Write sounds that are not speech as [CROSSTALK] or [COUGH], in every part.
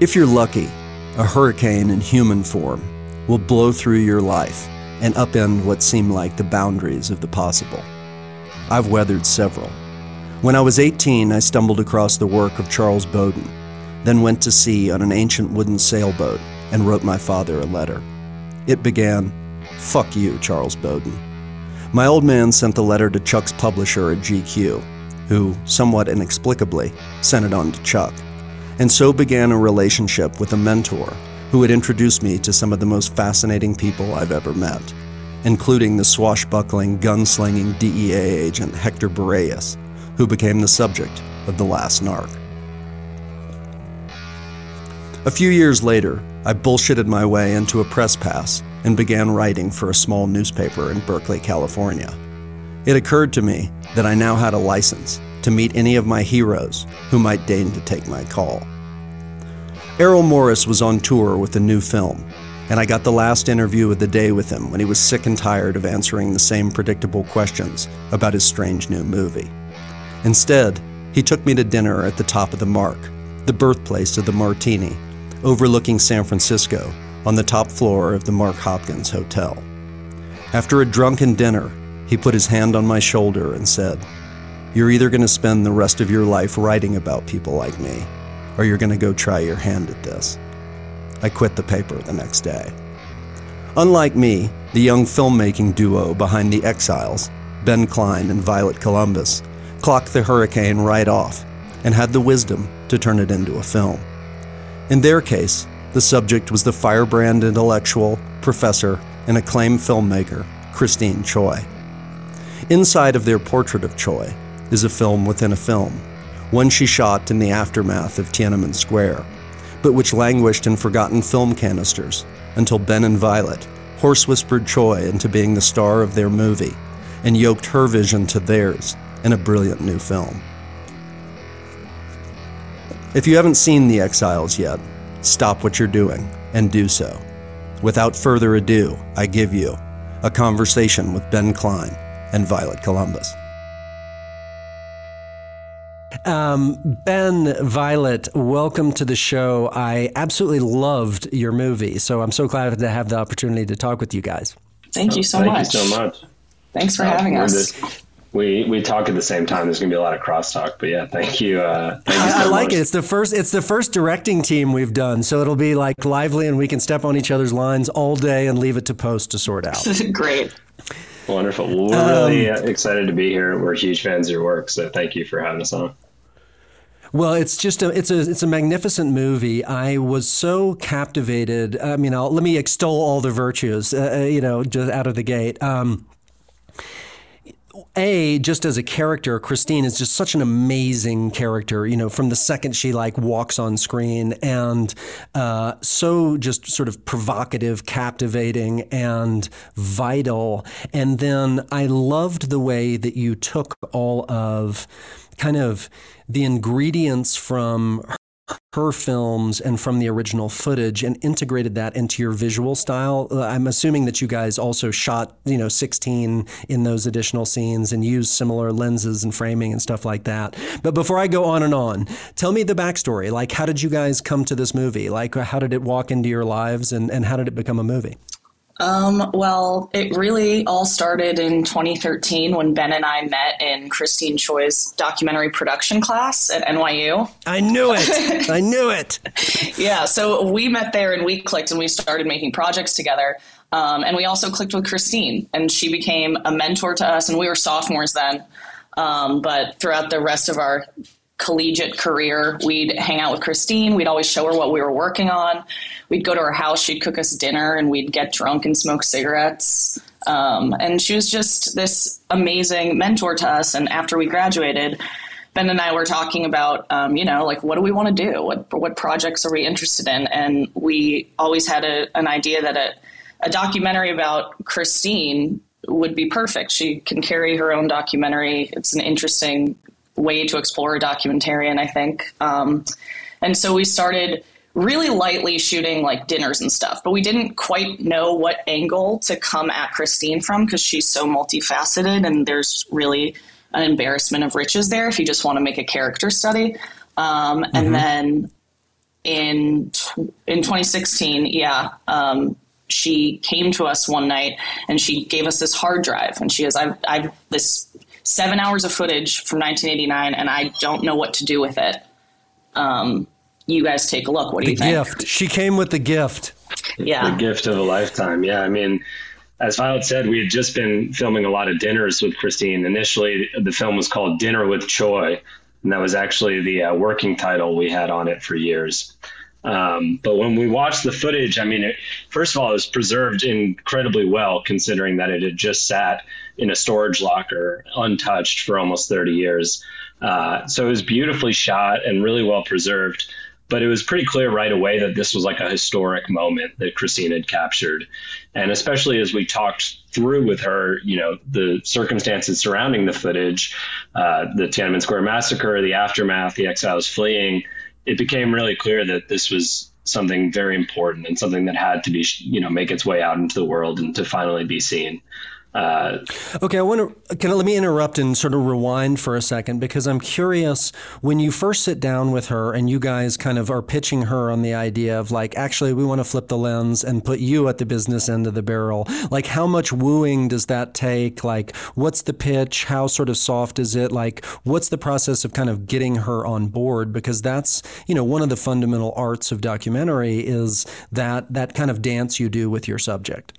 If you're lucky, a hurricane in human form will blow through your life and upend what seem like the boundaries of the possible. I've weathered several. When I was 18, I stumbled across the work of Charles Bowden, then went to sea on an ancient wooden sailboat and wrote my father a letter. It began, Fuck you, Charles Bowden. My old man sent the letter to Chuck's publisher at GQ, who, somewhat inexplicably, sent it on to Chuck. And so began a relationship with a mentor who had introduced me to some of the most fascinating people I've ever met, including the swashbuckling, gunslinging DEA agent Hector Berrellez, who became the subject of The Last Narc. A few years later, I bullshitted my way into a press pass and began writing for a small newspaper in Berkeley, California. It occurred to me that I now had a license to meet any of my heroes who might deign to take my call. Errol Morris was on tour with a new film, and I got the last interview of the day with him when he was sick and tired of answering the same predictable questions about his strange new movie. Instead, he took me to dinner at the top of the Mark, the birthplace of the Martini, overlooking San Francisco on the top floor of the Mark Hopkins Hotel. After a drunken dinner, he put his hand on my shoulder and said, You're either going to spend the rest of your life writing about people like me, or you're going to go try your hand at this. I quit the paper the next day. Unlike me, the young filmmaking duo behind The Exiles, Ben Klein and Violet Columbus, clocked the hurricane right off and had the wisdom to turn it into a film. In their case, the subject was the firebrand intellectual, professor, and acclaimed filmmaker, Christine Choy. Inside of their portrait of Choy is a film within a film one she shot in the aftermath of Tiananmen Square, but which languished in forgotten film canisters until Ben and Violet horse whispered Choy into being the star of their movie and yoked her vision to theirs in a brilliant new film. If you haven't seen The Exiles yet, stop what you're doing and do so. Without further ado, I give you a conversation with Ben Klein and Violet Columbus. Um, ben Violet, welcome to the show. I absolutely loved your movie, so I'm so glad to have the opportunity to talk with you guys. Thank you so Thank much. you so much. Thanks for uh, having us. we we talk at the same time. There's gonna be a lot of crosstalk, but yeah, thank you. Uh, thank you so I, I like much. it. It's the first. It's the first directing team we've done, so it'll be like lively, and we can step on each other's lines all day and leave it to post to sort out. [LAUGHS] Great. Wonderful. Well, we're um, really uh, excited to be here. We're huge fans of your work, so thank you for having us on. Well, it's just a it's a it's a magnificent movie. I was so captivated. I mean, I'll, let me extol all the virtues. Uh, uh you know, just out of the gate. Um, a just as a character christine is just such an amazing character you know from the second she like walks on screen and uh, so just sort of provocative captivating and vital. And then i loved the way that you took all of kind of the ingredients from her films and from the original footage and integrated that into your visual style. Uh, I'm assuming that you guys also shot, you know, 16 in those additional scenes and used similar lenses and framing and stuff like that. But before I go on and on, tell me the backstory. Like, how did you guys come to this movie? Like, how did it walk into your lives and, and how did it become a movie? Um, well, it really all started in 2013 when Ben and I met in Christine Choy's documentary production class at NYU. I knew it. [LAUGHS] I knew it. yeah, so we met there and we clicked and we started making projects together. Um, and we also clicked with Christine, and she became a mentor to us. And we were sophomores then. Um, but throughout the rest of our collegiate career, we'd hang out with Christine. We'd always show her what we were working on. We'd go to her house. She'd cook us dinner, and we'd get drunk and smoke cigarettes. Um, and she was just this amazing mentor to us. And after we graduated, Ben and I were talking about, um, you know, like what do we want to do? What what projects are we interested in? And we always had a, an idea that a, a documentary about Christine would be perfect. She can carry her own documentary. It's an interesting way to explore a documentarian, I think. Um, and so we started really lightly shooting like dinners and stuff, but we didn't quite know what angle to come at Christine from because she's so multifaceted and there's really an embarrassment of riches there if you just want to make a character study. Um, and mm-hmm. then in in 2016, yeah, um, she came to us one night and she gave us this hard drive, and she goes, "I've I've this seven hours of footage from 1989, and I don't know what to do with it." Um, you guys take a look. What do the you think? gift. She came with the gift. Yeah. The gift of a lifetime. Yeah. I mean, as Violet said, we had just been filming a lot of dinners with Christine. Initially, the film was called Dinner with Choy, and that was actually the uh, working title we had on it for years. Um, but when we watched the footage, I mean, it, first of all, it was preserved incredibly well, considering that it had just sat in a storage locker untouched for almost 30 years. Uh, so it was beautifully shot and really well preserved but it was pretty clear right away that this was like a historic moment that Christine had captured. And especially as we talked through with her, you know, the circumstances surrounding the footage, uh, the Tiananmen Square massacre, the aftermath, the exiles fleeing, it became really clear that this was something very important and something that had to be, you know, make its way out into the world and to finally be seen. Uh, okay, I want to can I, let me interrupt and sort of rewind for a second because I'm curious when you first sit down with her and you guys kind of are pitching her on the idea of like actually we want to flip the lens and put you at the business end of the barrel. Like how much wooing does that take? Like what's the pitch? How sort of soft is it? Like what's the process of kind of getting her on board because that's, you know, one of the fundamental arts of documentary is that that kind of dance you do with your subject.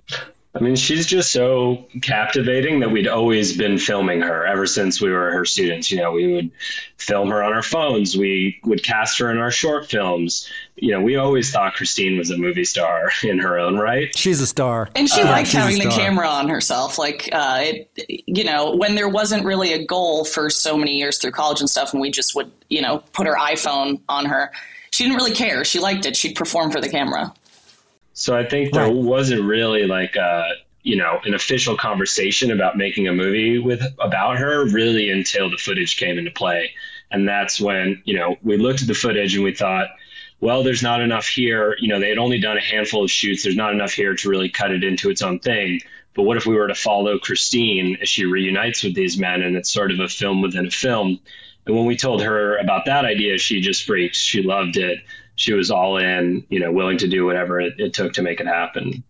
I mean, she's just so captivating that we'd always been filming her ever since we were her students. You know, we would film her on our phones. We would cast her in our short films. You know, we always thought Christine was a movie star [LAUGHS] in her own right. She's a star. And she uh, liked having the camera on herself. Like, uh, it, you know, when there wasn't really a goal for so many years through college and stuff, and we just would, you know, put her iPhone on her, she didn't really care. She liked it. She'd perform for the camera. So I think there right. wasn't really like a you know an official conversation about making a movie with about her really until the footage came into play, and that's when you know we looked at the footage and we thought. Well, there's not enough here. You know, they had only done a handful of shoots. There's not enough here to really cut it into its own thing. But what if we were to follow Christine as she reunites with these men and it's sort of a film within a film? And when we told her about that idea, she just freaked. She loved it she was all in, you know, willing to do whatever it, it took to make it happen.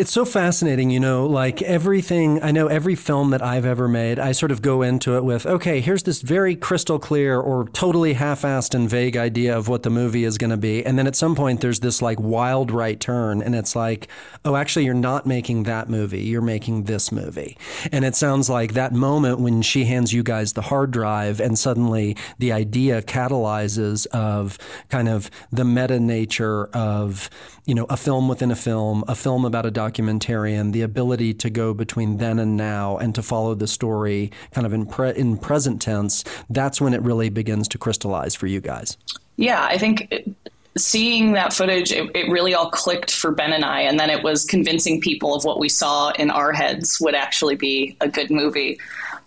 It's so fascinating, you know, like everything, I know every film that I've ever made, I sort of go into it with, okay, here's this very crystal clear or totally half assed and vague idea of what the movie is going to be. And then at some point, there's this like wild right turn, and it's like, oh, actually, you're not making that movie, you're making this movie. And it sounds like that moment when she hands you guys the hard drive, and suddenly the idea catalyzes of kind of the meta nature of, you know, a film within a film, a film about a documentarian, the ability to go between then and now and to follow the story kind of in pre- in present tense, that's when it really begins to crystallize for you guys. Yeah, I think it, seeing that footage, it, it, really all clicked for Ben and I, and then it was convincing people of what we saw in our heads would actually be a good movie.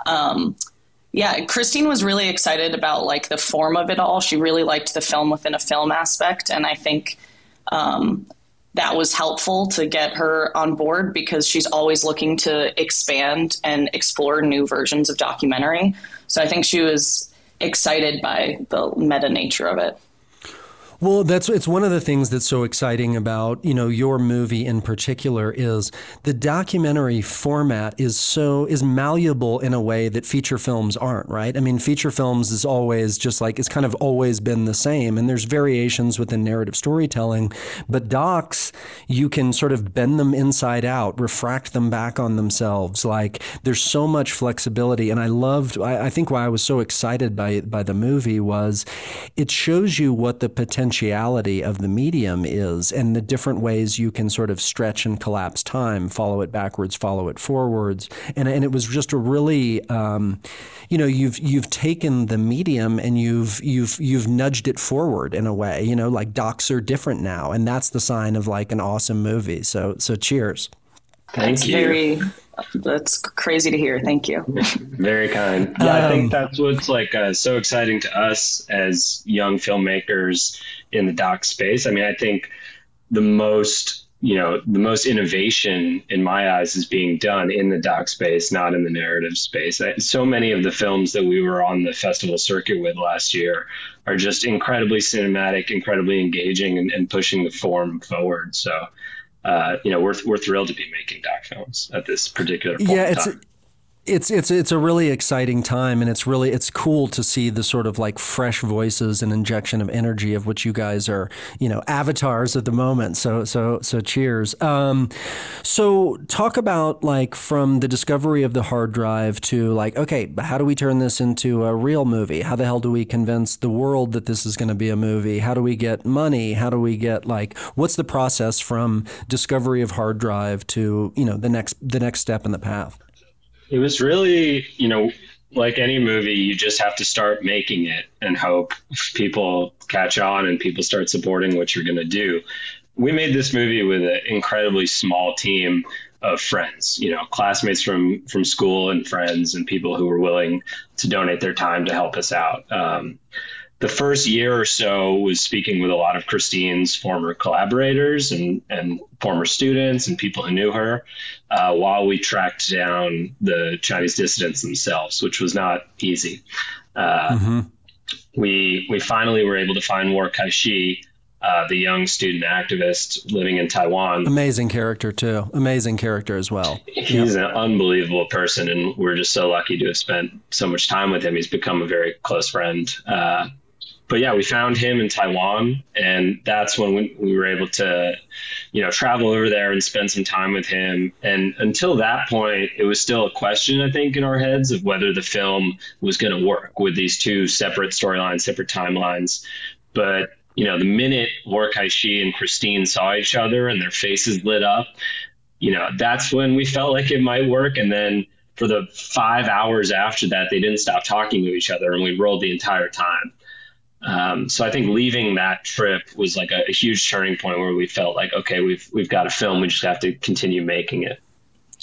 Um, yeah, Christine was really excited about like the form of it all. She really liked the film within a film aspect, and I think um, that was helpful to get her on board because she's always looking to expand and explore new versions of documentary. So I think she was excited by the meta nature of it. Well, that's it's one of the things that's so exciting about you know your movie in particular is the documentary format is so is malleable in a way that feature films aren't. Right? I mean, feature films is always just like it's kind of always been the same, and there's variations within narrative storytelling, but docs you can sort of bend them inside out, refract them back on themselves. Like there's so much flexibility, and I loved. I, I think why I was so excited by by the movie was it shows you what the potential potentiality of the medium is and the different ways you can sort of stretch and collapse time, follow it backwards, follow it forwards. And, and it was just a really, um, you know, you've, you've taken the medium and you've, you've, you've nudged it forward in a way, you know, like docs are different now. And that's the sign of like an awesome movie. So, so cheers. Thank that's you. Very, that's crazy to hear. Thank you. Very kind. Yeah, um, I think um, that's what's like uh, so exciting to us as young filmmakers in the doc space. I mean, I think the most you know, the most innovation in my eyes is being done in the doc space, not in the narrative space. So many of the films that we were on the festival circuit with last year are just incredibly cinematic, incredibly engaging, and, and pushing the form forward. So, uh, you know, we're we're thrilled to be making doc films at this particular point. Yeah, it's it's it's it's a really exciting time and it's really it's cool to see the sort of like fresh voices and injection of energy of which you guys are you know avatars at the moment. So so so cheers. Um, so talk about like from the discovery of the hard drive to like okay how do we turn this into a real movie? How the hell do we convince the world that this is going to be a movie? How do we get money? How do we get like what's the process from discovery of hard drive to you know the next the next step in the path it was really, you know, like any movie, you just have to start making it and hope people catch on and people start supporting what you're going to do. We made this movie with an incredibly small team of friends, you know, classmates from from school and friends and people who were willing to donate their time to help us out. Um, the first year or so was speaking with a lot of Christine's former collaborators and, and former students and people who knew her uh, while we tracked down the Chinese dissidents themselves, which was not easy. Uh, mm-hmm. We we finally were able to find Wu'er Kaixi, uh, the young student activist living in Taiwan. Amazing character too. Amazing character as well. He's yep. an unbelievable person, and we're just so lucky to have spent so much time with him. He's become a very close friend. Uh, but yeah, we found him in Taiwan, and that's when we, we, were able to, you know, travel over there and spend some time with him. And until that point, it was still a question, I think, in our heads of whether the film was going to work with these two separate storylines, separate timelines. But you know, the minute Wu'er Kaixi and Christine saw each other and their faces lit up, you know, that's when we felt like it might work. And then for the five hours after that, they didn't stop talking to each other, and we rolled the entire time. Um, so I think leaving that trip was like a, a, huge turning point where we felt like, okay, we've we've got a film. We just have to continue making it.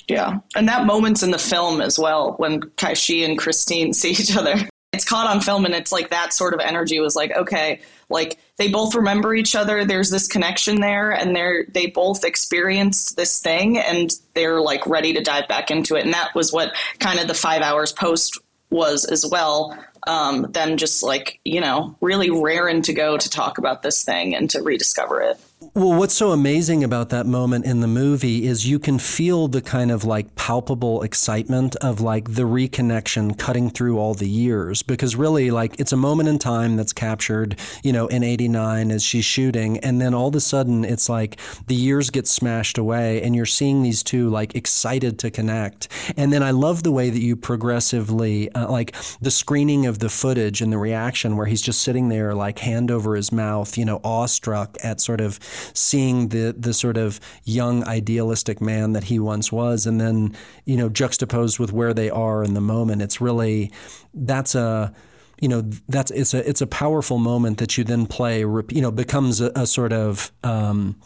Yeah, and that moment's in the film as well when Kaixi and Christine [LAUGHS] see each other. It's caught on film, and it's like that sort of energy was like, okay, like they both remember each other. There's this connection there, and they're they both experienced this thing, and they're like ready to dive back into it. And that was what kind of the five hours post was as well um, them just like you know really raring to go to talk about this thing and to rediscover it well, what's so amazing about that moment in the movie is you can feel the kind of like palpable excitement of like the reconnection cutting through all the years because really like it's a moment in time that's captured, you know, in 89 as she's shooting and then all of a sudden it's like the years get smashed away and you're seeing these two like excited to connect. And then I love the way that you progressively uh, like the screening of the footage and the reaction where he's just sitting there like hand over his mouth, you know, awestruck at sort of seeing the the sort of young idealistic man that he once was, and then you know juxtaposed with where they are in the moment. It's really that's a you know that's it's a it's a powerful moment that you then play you know becomes a, a sort of um,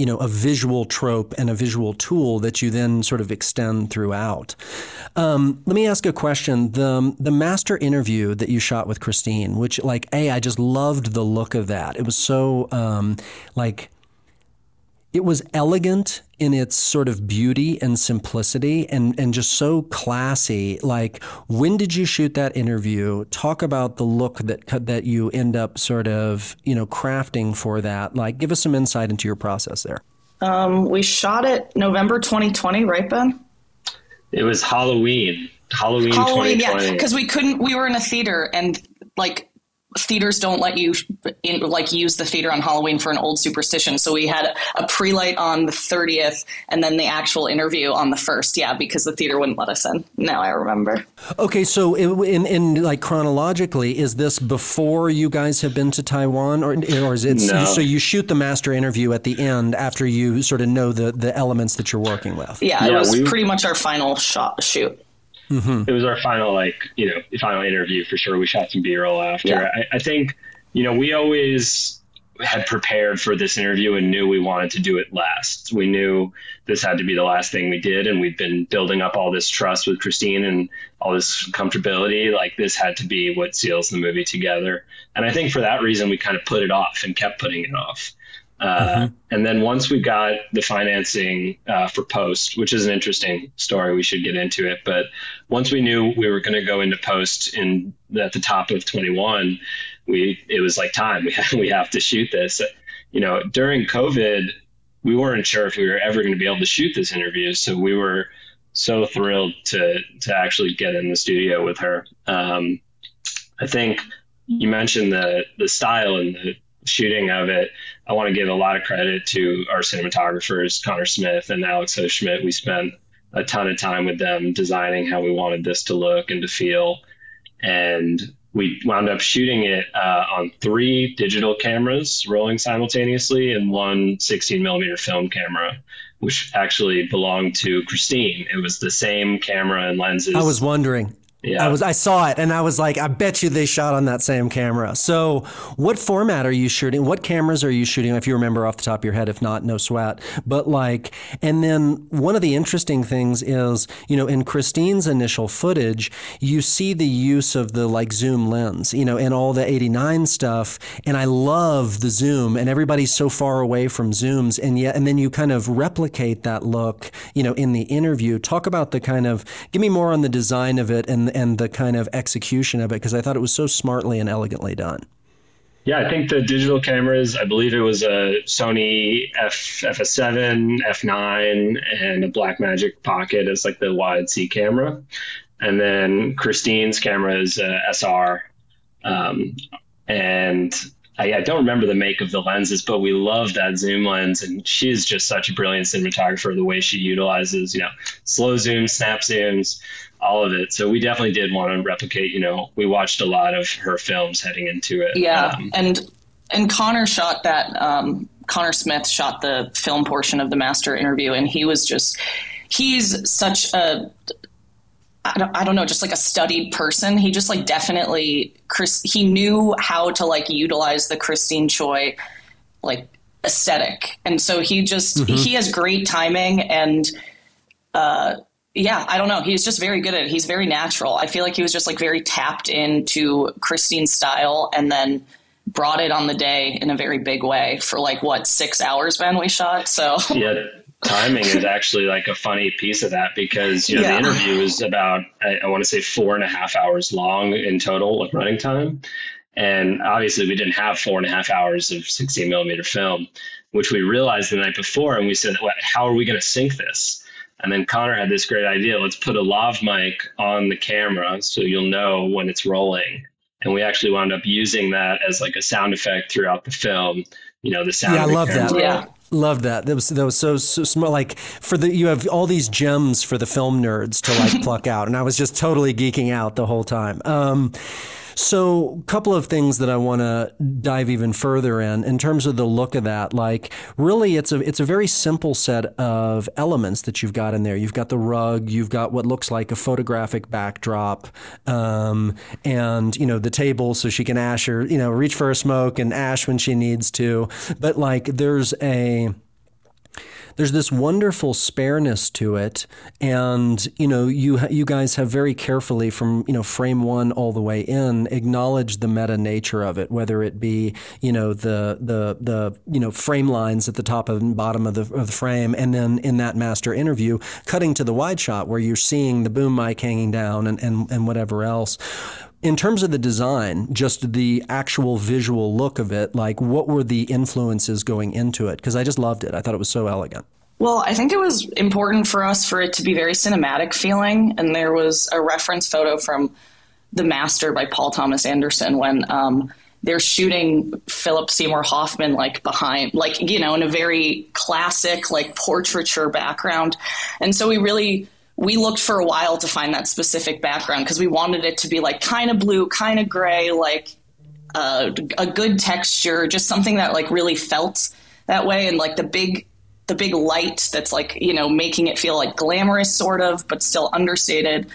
you know, a visual trope and a visual tool that you then sort of extend throughout. Um, let me ask a question. The, the master interview that you shot with Christine, which, like, A, I just loved the look of that. It was so, um, like, it was elegant in its sort of beauty and simplicity and, and just so classy. Like, when did you shoot that interview? Talk about the look that that you end up sort of, you know, crafting for that. Like, give us some insight into your process there. Um, we shot it November 2020, right, Ben? It was Halloween. Halloween, Halloween, yeah, because we couldn't. We were in a theater, and like theaters don't let you in, like use the theater on Halloween for an old superstition. So we had a pre-light on the 30th and then the actual interview on the 1st. Yeah, because the theater wouldn't let us in. Now I remember. Okay, so in, in like chronologically, is this before you guys have been to Taiwan or, or is it no. so you shoot the master interview at the end after you sort of know the, the elements that you're working with? Yeah, yeah it was we, pretty much our final shot shoot. Mm-hmm. It was our final, like, you know, final interview for sure. We shot some B roll after. Yeah. I, I think, you know, we always had prepared for this interview and knew we wanted to do it last. We knew this had to be the last thing we did, and we've been building up all this trust with Christine and all this comfortability. Like this had to be what seals the movie together. And I think for that reason, we kind of put it off and kept putting it off. Uh, mm-hmm. And then once we got the financing uh, for post, which is an interesting story, we should get into it. But once we knew we were going to go into post in at the top of 21, we it was like time. [LAUGHS] We have, we have to shoot this. You know, during COVID, we weren't sure if we were ever going to be able to shoot this interview, so we were so thrilled to to actually get in the studio with her. Um, I think you mentioned the the style and the shooting of it. I want to give a lot of credit to our cinematographers, Connor Smith and Alex O. Schmidt. We spent a ton of time with them designing how we wanted this to look and to feel. And we wound up shooting it uh, on three digital cameras rolling simultaneously and one 16 millimeter film camera which actually belonged to christine it was the same camera and lenses i was wondering yeah. I was I saw it and I was like, I bet you they shot on that same camera. So what format are you shooting? What cameras are you shooting? If you remember off the top of your head, if not, no sweat. But like and then one of the interesting things is, you know, in Christine's initial footage, you see the use of the like zoom lens, you know, and all the 89 stuff. And I love the zoom and everybody's so far away from zooms and yet and then you kind of replicate that look, you know, in the interview. Talk about the kind of give me more on the design of it and and the kind of execution of it because I thought it was so smartly and elegantly done. Yeah, I think the digital cameras, I believe it was a Sony F, FS7, F9, and a Blackmagic Pocket as like the wide C camera. And then Christine's camera is a SR. Um, and I, I, don't remember the make of the lenses, but we love that zoom lens. And she's just such a brilliant cinematographer, the way she utilizes, you know, slow zooms, snap zooms, all of it. So we definitely did want to replicate. You know, we watched a lot of her films heading into it. Yeah, um, and and Connor shot that. Um, Connor Smith shot the film portion of the master interview, and he was just he's such a I don't, I don't know, just like a studied person. He just like definitely Chris. He knew how to like utilize the Christine Choy like aesthetic, and so he just mm-hmm. he has great timing and. uh yeah, I don't know. He's just very good at it. He's very natural. I feel like he was just like very tapped into Christine's style and then brought it on the day in a very big way for like what six hours Ben we shot. So [LAUGHS] yeah, timing is actually like a funny piece of that because you know yeah. the interview is about I, I want to say four and a half hours long in total of running time, and obviously we didn't have four and a half hours of 16 millimeter film, which we realized the night before, and we said, well, how are we going to sync this? And then Connor had this great idea. Let's put a lav mic on the camera so you'll know when it's rolling. And we actually wound up using that as like a sound effect throughout the film. You know, the sound. Yeah, I love that. Yeah. Love that. That was that was so so smart. Like for the you have all these gems for the film nerds to like [LAUGHS] pluck out, and I was just totally geeking out the whole time. Um, so, a couple of things that I want to dive even further in in terms of the look of that. Like, really, it's a it's a very simple set of elements that you've got in there. You've got the rug, you've got what looks like a photographic backdrop, um, and you know the table, so she can ash or you know reach for a smoke and ash when she needs to. But like, there's a there's this wonderful spareness to it, and you know you you guys have very carefully from you know frame one all the way in acknowledged the meta nature of it, whether it be you know the the the you know frame lines at the top and bottom of the of the frame, and then in that master interview, cutting to the wide shot where you're seeing the boom mic hanging down and and, and whatever else in terms of the design, just the actual visual look of it, like what were the influences going into it? Because I just loved it. I thought it was so elegant. Well, I think it was important for us for it to be very cinematic feeling. And there was a reference photo from The Master by Paul Thomas Anderson when um, they're shooting Philip Seymour Hoffman like behind, like, you know, in a very classic, like portraiture background. And so we really we looked for a while to find that specific background because we wanted it to be like kind of blue, kind of gray, like uh, a good texture, just something that like really felt that way, and like the big the big light that's like you know making it feel like glamorous sort of, but still understated.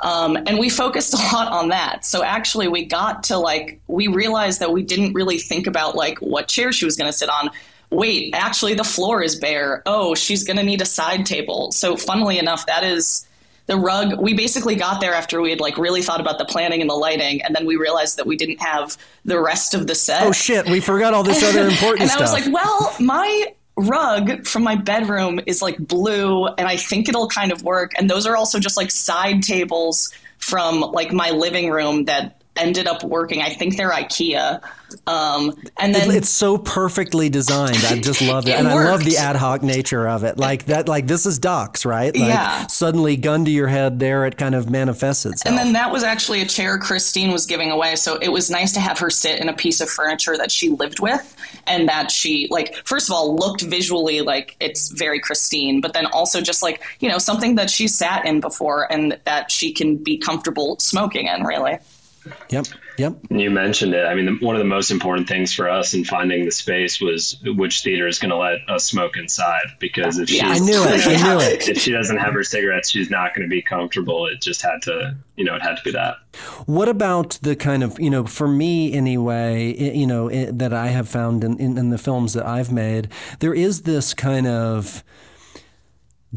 Um, and we focused [LAUGHS] a lot on that. So actually, we got to like we realized that we didn't really think about like what chair she was going to sit on wait, actually the floor is bare. Oh, she's going to need a side table. So, funnily enough, that is the rug we basically got there after we had like really thought about the planning and the lighting and then we realized that we didn't have the rest of the set oh shit we forgot all this other [LAUGHS] important and stuff And i was like well my rug from my bedroom is like blue and i think it'll kind of work and those are also just like side tables from like my living room that ended up working. I think they're IKEA. Um, and then it's so perfectly designed. I just love [LAUGHS] it, it and worked. I love the ad hoc nature of it. Like that, like this is docs, right? Like yeah. Suddenly, gun to your head, there it kind of manifests itself. And then that was actually a chair Christine was giving away, so it was nice to have her sit in a piece of furniture that she lived with, and that she like first of all looked visually like it's very Christine, but then also just like you know something that she sat in before and that she can be comfortable smoking in, really. Yep. Yep. You mentioned it. I mean, the, one of the most important things for us in finding the space was which theater is going to let us smoke inside. Because if yeah, I knew it. I [LAUGHS] knew it. If she doesn't have her cigarettes, she's not going to be comfortable. It just had to, you know, it had to be that. What about the kind of, you know, for me anyway, you know, that I have found in, in, in the films that I've made, there is this kind of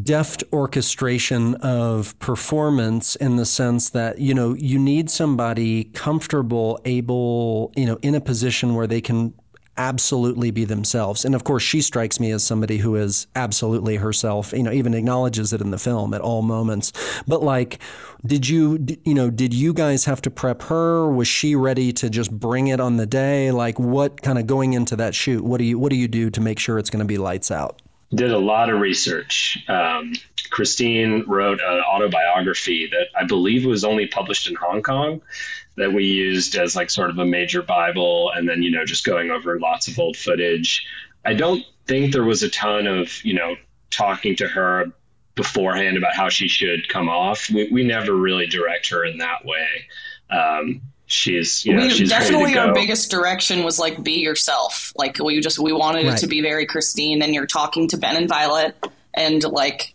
deft orchestration of performance in the sense that you know you need somebody comfortable able you know in a position where they can absolutely be themselves. And of course she strikes me as somebody who is absolutely herself you know even acknowledges it in the film at all moments. But like did you you know did you guys have to prep her? Was she ready to just bring it on the day? Like what kind of going into that shoot what do you what do you do to make sure it's going to be lights out did a lot of research. Um, Christine wrote an autobiography that I believe was only published in Hong Kong that we used as like sort of a major Bible, and then, you know, just going over lots of old footage. I don't think there was a ton of, you know, talking to her beforehand about how she should come off. We, we never really direct her in that way. Um, she's you know, we she's definitely our biggest direction was like be yourself like we just we wanted right. it to be very christine and you're talking to ben and violet and like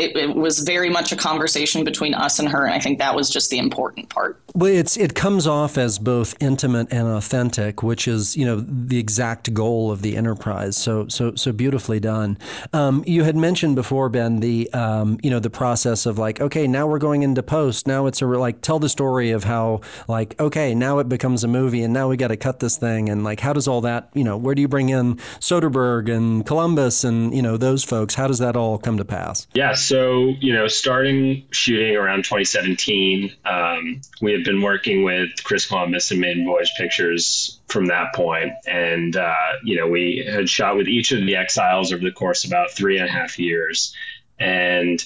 it, it, was very much a conversation between us and her, and I think that was just the important part. Well, it's it comes off as both intimate and authentic, which is you know the exact goal of the enterprise. So so so beautifully done. Um, you had mentioned before, Ben, the um, you know the process of like, okay, now we're going into post. Now it's a like tell the story of how like okay, now it becomes a movie, and now we got to cut this thing, and like how does all that you know where do you bring in Soderbergh and Columbus and you know those folks? How does that all come to pass? Yes so you know, starting shooting around 2017, um, we had been working with Chris Columbus and Maiden Voyage Pictures from that point, and uh, you know, we had shot with each of the Exiles over the course about three and a half years, and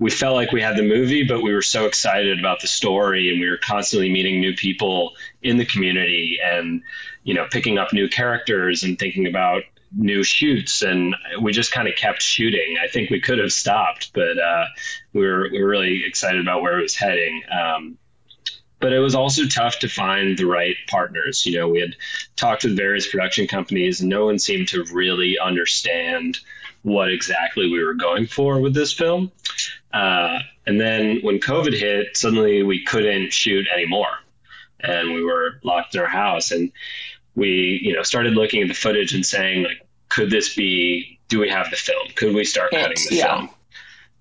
we felt like we had the movie, but we were so excited about the story, and we were constantly meeting new people in the community, and you know, picking up new characters and thinking about new shoots, and we just kind of kept shooting. I think we could have stopped, but uh, we were we were really excited about where it was heading. Um, but it was also tough to find the right partners. You know, we had talked with various production companies, and no one seemed to really understand what exactly we were going for with this film. Uh, and then when COVID hit, suddenly we couldn't shoot anymore, and we were locked in our house. And we, you know, started looking at the footage and saying, like, could this be? Do we have the film? Could we start cutting the yeah. film?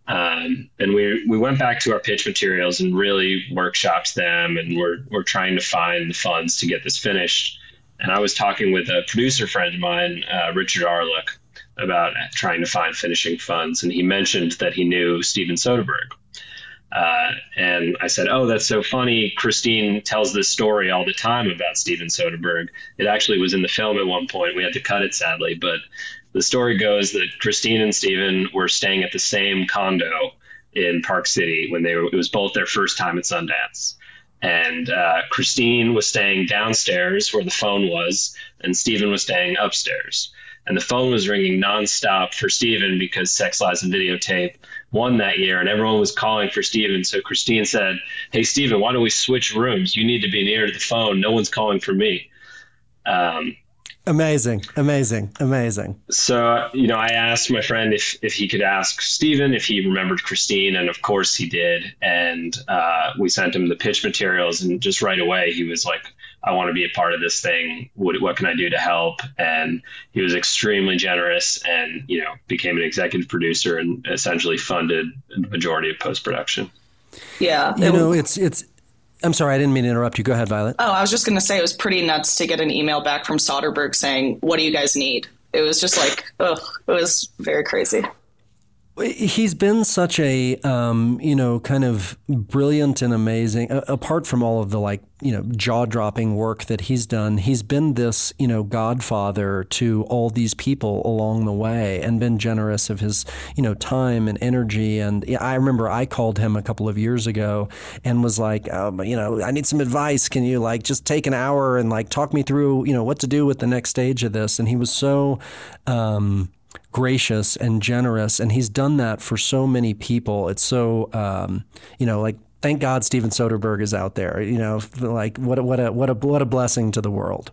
Um, and we we went back to our pitch materials and really workshopped them, and we're we're trying to find the funds to get this finished. And I was talking with a producer friend of mine, uh, Richard Arlook, about trying to find finishing funds, and he mentioned that he knew Steven Soderbergh. Uh, and I said, "Oh, that's so funny." Christine tells this story all the time about Steven Soderbergh. It actually was in the film at one point. We had to cut it sadly, but the story goes that Christine and Steven were staying at the same condo in Park City when they were. It was both their first time at Sundance. And uh, Christine was staying downstairs where the phone was, and Steven was staying upstairs. And the phone was ringing nonstop for Steven because Sex Lies and Videotape won that year, and everyone was calling for Steven. So Christine said, "Hey, Steven, why don't we switch rooms? You need to be near to the phone. No one's calling for me." Um, amazing, amazing, amazing. So you know, I asked my friend if if he could ask Steven if he remembered Christine, and of course he did. And uh, we sent him the pitch materials, and just right away he was like I want to be a part of this thing. What, what can I do to help? And he was extremely generous and, you know, became an executive producer and essentially funded the majority of post production. Yeah. You know, it's it's. I'm sorry, I didn't mean to interrupt you. Go ahead, Violet. Oh, I was just going to say it was pretty nuts to get an email back from Soderbergh saying, "What do you guys need?" It was just like, ugh, it was very crazy. He's been such a, um, you know, kind of brilliant and amazing. Apart from all of the like, you know, jaw dropping work that he's done, he's been this, you know, godfather to all these people along the way and been generous of his, you know, time and energy. And I remember I called him a couple of years ago and was like, um, you know, I need some advice. Can you like just take an hour and like talk me through, you know, what to do with the next stage of this? And he was so, um, gracious and generous, and he's done that for so many people. It's so um, you know like thank God Steven Soderbergh is out there. You know, like what a, what a what a what a blessing to the world.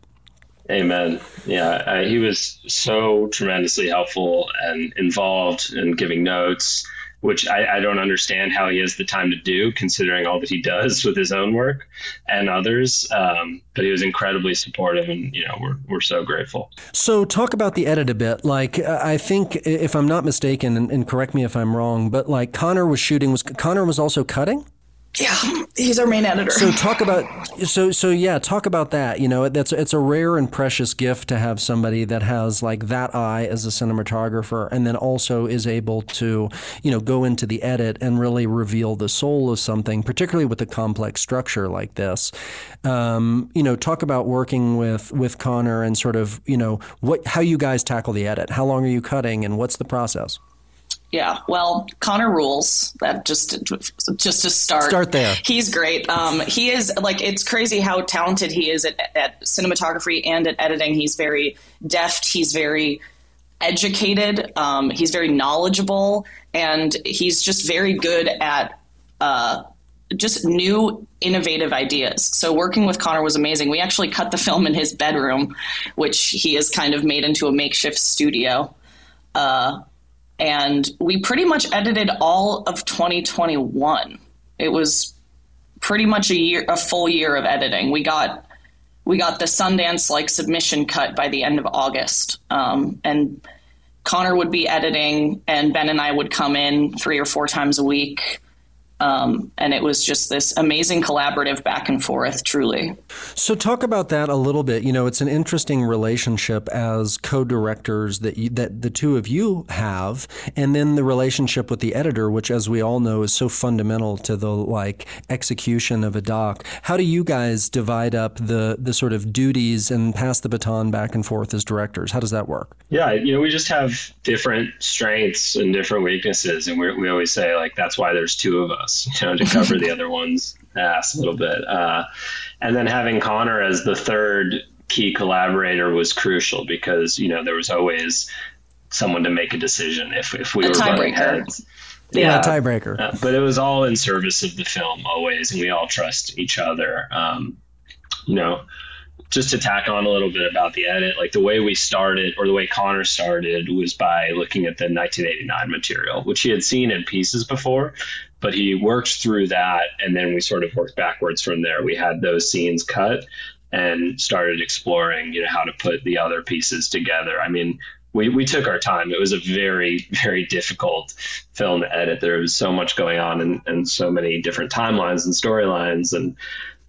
Amen. Yeah, uh, he was so tremendously helpful and involved in giving notes which I, I, don't understand how he has the time to do, considering all that he does with his own work and others. Um, but he was incredibly supportive, and you know we're we're so grateful. So talk about the edit a bit. Like I think, if I'm not mistaken, and, and correct me if I'm wrong, but like Connor was shooting, was Connor was also cutting? Yeah, he's our main editor. So talk about so so yeah, talk about that. You know, that's it's a rare and precious gift to have somebody that has like that eye as a cinematographer, and then also is able to you know go into the edit and really reveal the soul of something, particularly with a complex structure like this. Um, you know, talk about working with with Connor and sort of you know what how you guys tackle the edit. How long are you cutting, and what's the process? Yeah, well, Connor rules. That just just to start. Start there. He's great. Um, he is like it's crazy how talented he is at, at cinematography and at editing. He's very deft. He's very educated. Um, he's very knowledgeable, and he's just very good at uh, just new innovative ideas. So working with Connor was amazing. We actually cut the film in his bedroom, which he has kind of made into a makeshift studio. Uh, and we pretty much edited all of 2021. It was pretty much a year, a full year of editing. We got we got the Sundance like submission cut by the end of August, um, and Connor would be editing, and Ben and I would come in three or four times a week um, and it was just this amazing collaborative back and forth, truly. So, talk about that a little bit. You know, it's an interesting relationship as co-directors that you, that the two of you have, and then the relationship with the editor, which, as we all know, is so fundamental to the like execution of a doc. How do you guys divide up the the sort of duties and pass the baton back and forth as directors? How does that work? Yeah, you know, we just have different strengths and different weaknesses, and we we always say like that's why there's two of us [LAUGHS] you know, to cover the other one's ass a little bit. Uh, and then having Connor as the third key collaborator was crucial because you know there was always someone to make a decision if if we a were running heads. Yeah, yeah tiebreaker. Uh, but it was all in service of the film always, and we all trust each other. Um, you know, just to tack on a little bit about the edit, like the way we started or the way Connor started was by looking at the 1989 material, which he had seen in pieces before, but he worked through that and then we sort of worked backwards from there. We had those scenes cut and started exploring, you know, how to put the other pieces together. I mean, we, we took our time. It was a very, very difficult film to edit. There was so much going on and, and so many different timelines and storylines. And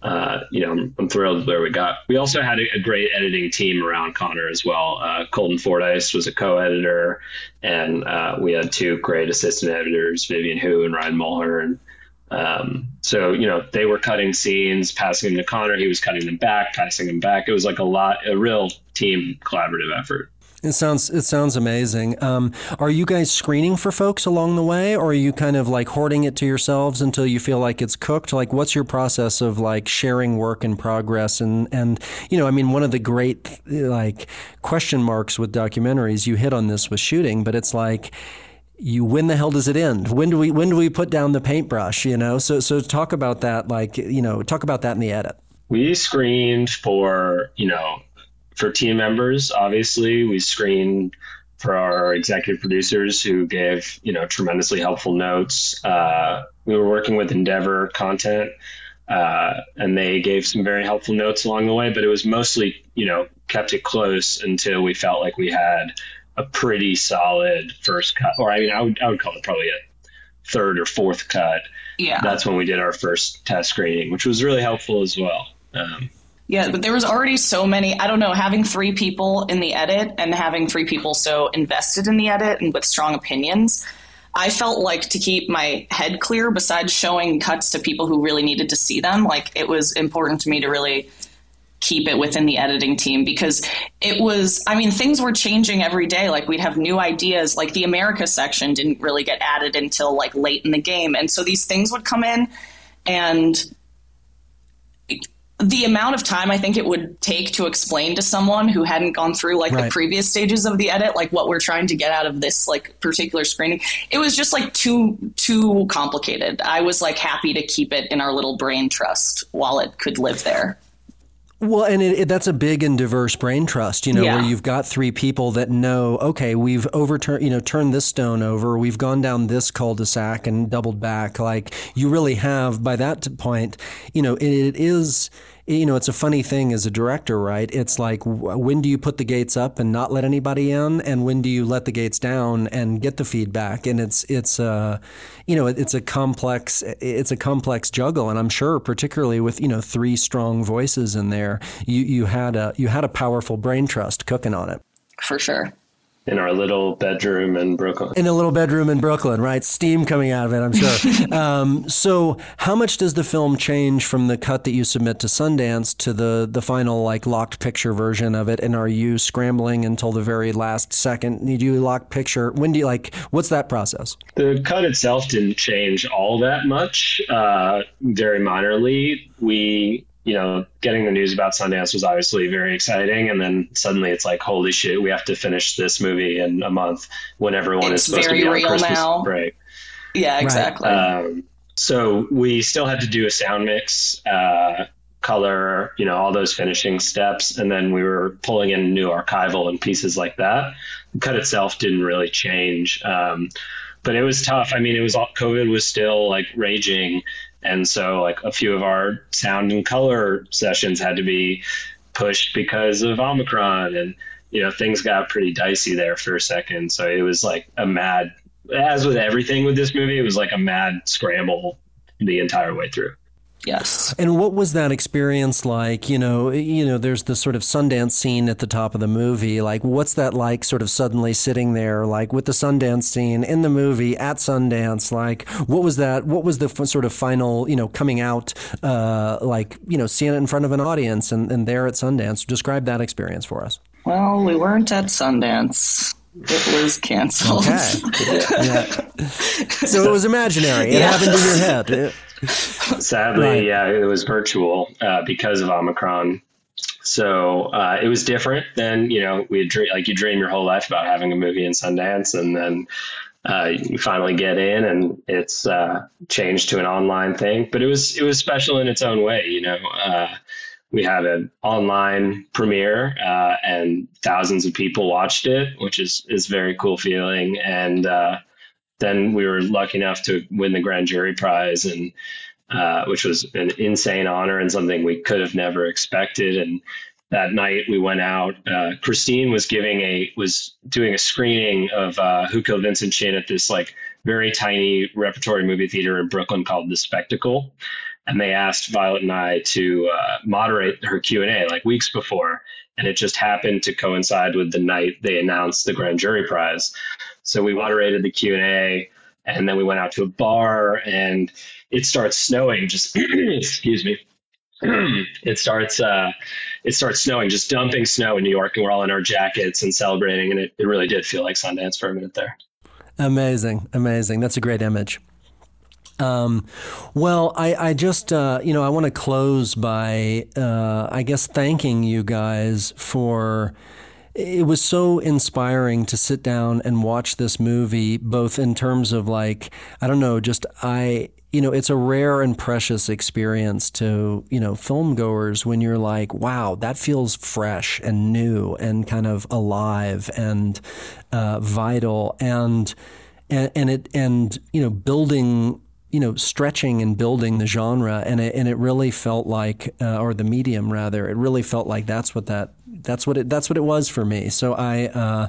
uh, you know, I'm, I'm, thrilled where we got. We also had a, a great editing team around Connor as well. Uh, Colton Fordyce was a co-editor, and uh, we had two great assistant editors, Vivian Hu and Ryan Mulhern. Um, so you know, they were cutting scenes, passing them to Connor. He was cutting them back, passing them back. It was like a lot, a real team collaborative effort. It sounds it sounds amazing. Um, are you guys screening for folks along the way, or are you kind of like hoarding it to yourselves until you feel like it's cooked? Like, what's your process of like sharing work in progress? And and you know, I mean, one of the great like question marks with documentaries, you hit on this with shooting, but it's like you when the hell does it end when do we when do we put down the paintbrush you know so so talk about that like you know talk about that in the edit we screened for you know for team members, obviously, we screened for our executive producers who gave you know tremendously helpful notes. Uh, we were working with Endeavor Content, uh, and they gave some very helpful notes along the way. But it was mostly you know kept it close until we felt like we had a pretty solid first cut. Or I mean, I would I would call it probably a third or fourth cut, Yeah. that's when we did our first test screening, which was really helpful as well. Um, Yeah, but there was already so many. I don't know, having three people in the edit and having three people so invested in the edit and with strong opinions, I felt like to keep my head clear, besides showing cuts to people who really needed to see them, like it was important to me to really keep it within the editing team because it was i mean things were changing every day like we'd have new ideas like the america section didn't really get added until like late in the game and so these things would come in and the amount of time I think it would take to explain to someone who hadn't gone through like Right. the previous stages of the edit, like what we're trying to get out of this like particular screening, it was just like too too complicated. I was like happy to keep it in our little brain trust while it could live there. Well, and it, it, that's a big and diverse brain trust, you know, Yeah. where you've got three people that know, okay, we've overturned, you know, turned this stone over, we've gone down this cul-de-sac and doubled back. Like you really have, by that point, you know, it, it is, you know, it's a funny thing as a director, right? It's like, when do you put the gates up and not let anybody in, and when do you let the gates down and get the feedback? And it's it's a, you know, it's a complex it's a complex juggle, and I'm sure, particularly with you know three strong voices in there, you you had a you had a powerful brain trust cooking on it. For sure. In our little bedroom in Brooklyn. in a little bedroom in Brooklyn, right? Steam coming out of it, I'm sure. [LAUGHS] um, so, how much does the film change from the cut that you submit to Sundance to the the final like locked picture version of it? And are you scrambling until the very last second? Need you lock picture? When do you like? What's that process? The cut itself didn't change all that much, uh, very minorly. We, you know, getting the news about Sundance was obviously very exciting, and then suddenly it's like, holy shit, we have to finish this movie in a month when everyone It's is supposed to very be on real Christmas now. break. Yeah, exactly. Um, so we still had to do a sound mix, uh, color, you know, all those finishing steps, and then we were pulling in new archival and pieces like that. The cut itself didn't really change, um, but it was tough. I mean, it was all COVID was still like raging, and so like a few of our sound and color sessions had to be pushed because of Omicron, and you know things got pretty dicey there for a second. So it was like a mad as with everything with this movie, it was like a mad scramble the entire way through. Yes. And what was that experience like? You know, you know, there's the sort of Sundance scene at the top of the movie. Like, what's that like? Sort of suddenly sitting there, like with the Sundance scene in the movie at Sundance. Like, what was that? What was the f- sort of final, you know, coming out? Uh, like, you know, seeing it in front of an audience and, and there at Sundance. Describe that experience for us. Well, we weren't at Sundance. It was canceled. Okay. [LAUGHS] yeah. [LAUGHS] So it was imaginary. It Yeah. happened in your head. It- [LAUGHS] [LAUGHS] Sadly, Right. yeah, it was virtual uh, because of Omicron. So uh, it was different than you know we dream, like you dream your whole life about having a movie in Sundance, and then uh, you finally get in, and it's uh, changed to an online thing. But it was it was special in its own way. You know, uh, we had an online premiere, uh, and thousands of people watched it, which is is very cool feeling. And uh, then we were lucky enough to win the grand jury prize, and uh, which was an insane honor and something we could have never expected. And that night we went out. Uh, Christine was giving a was doing a screening of uh, Who Killed Vincent Chin at this like very tiny repertory movie theater in Brooklyn called The Spectacle, and they asked Violet and I to uh, moderate her Q and A like weeks before, and it just happened to coincide with the night they announced the grand jury prize. So we moderated the Q and A, and then we went out to a bar, and it starts snowing. Just [CLEARS THROAT] excuse me. [CLEARS THROAT] it starts uh, it starts snowing, just dumping snow in New York, and we're all in our jackets and celebrating, and it, it really did feel like Sundance for a minute there. Amazing, amazing. That's a great image. Um, well, I, I just, uh, you know, I want to close by, uh, I guess, thanking you guys for. It was so inspiring to sit down and watch this movie, both in terms of like, I don't know, just I, you know, it's a rare and precious experience to, you know, film goers when you're like, wow, that feels fresh and new and kind of alive and uh, vital. And, and and it and you know building you know stretching and building the genre and it and it really felt like uh, or the medium rather it really felt like that's what that That's what it that's what it was for me. So I uh,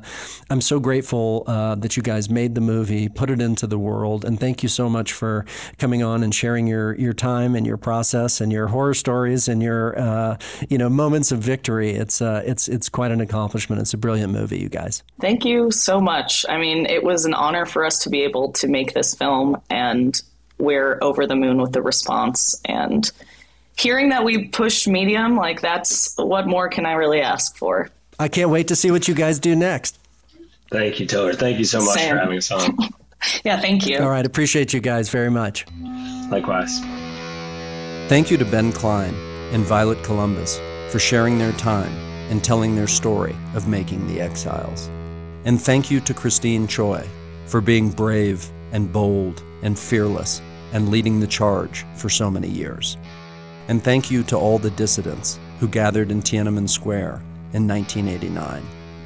I'm so grateful uh, that you guys made the movie, put it into the world, and thank you so much for coming on and sharing your your time and your process and your horror stories and your uh, you know moments of victory. It's uh, it's it's quite an accomplishment. It's a brilliant movie, you guys. Thank you so much. I mean, it was an honor for us to be able to make this film, and we're over the moon with the response and hearing that we pushed medium, like that's what more can I really ask for? I can't wait to see what you guys do next. Thank you, Tiller Thank you so much Same. for having us on. [LAUGHS] yeah, thank you. All right, appreciate you guys very much. Likewise. Thank you to Ben Klein and Violet Columbus for sharing their time and telling their story of making The Exiles. And thank you to Christine Choy for being brave and bold and fearless and leading the charge for so many years. And thank you to all the dissidents who gathered in Tiananmen Square in 1989,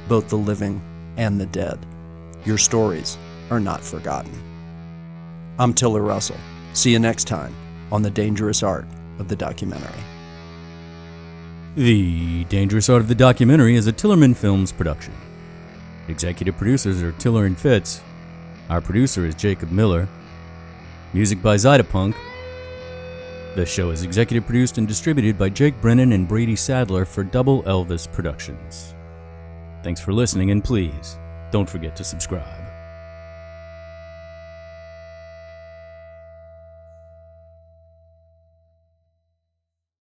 both the living and the dead. Your stories are not forgotten. I'm Tiller Russell. See you next time on The Dangerous Art of the Documentary. The Dangerous Art of the Documentary is a Tillerman Films production. Executive producers are Tiller and Fitz. Our producer is Jacob Miller. Music by Zytopunk the show is executive produced and distributed by Jake Brennan and Brady Sadler for Double Elvis Productions. Thanks for listening, and please don't forget to subscribe.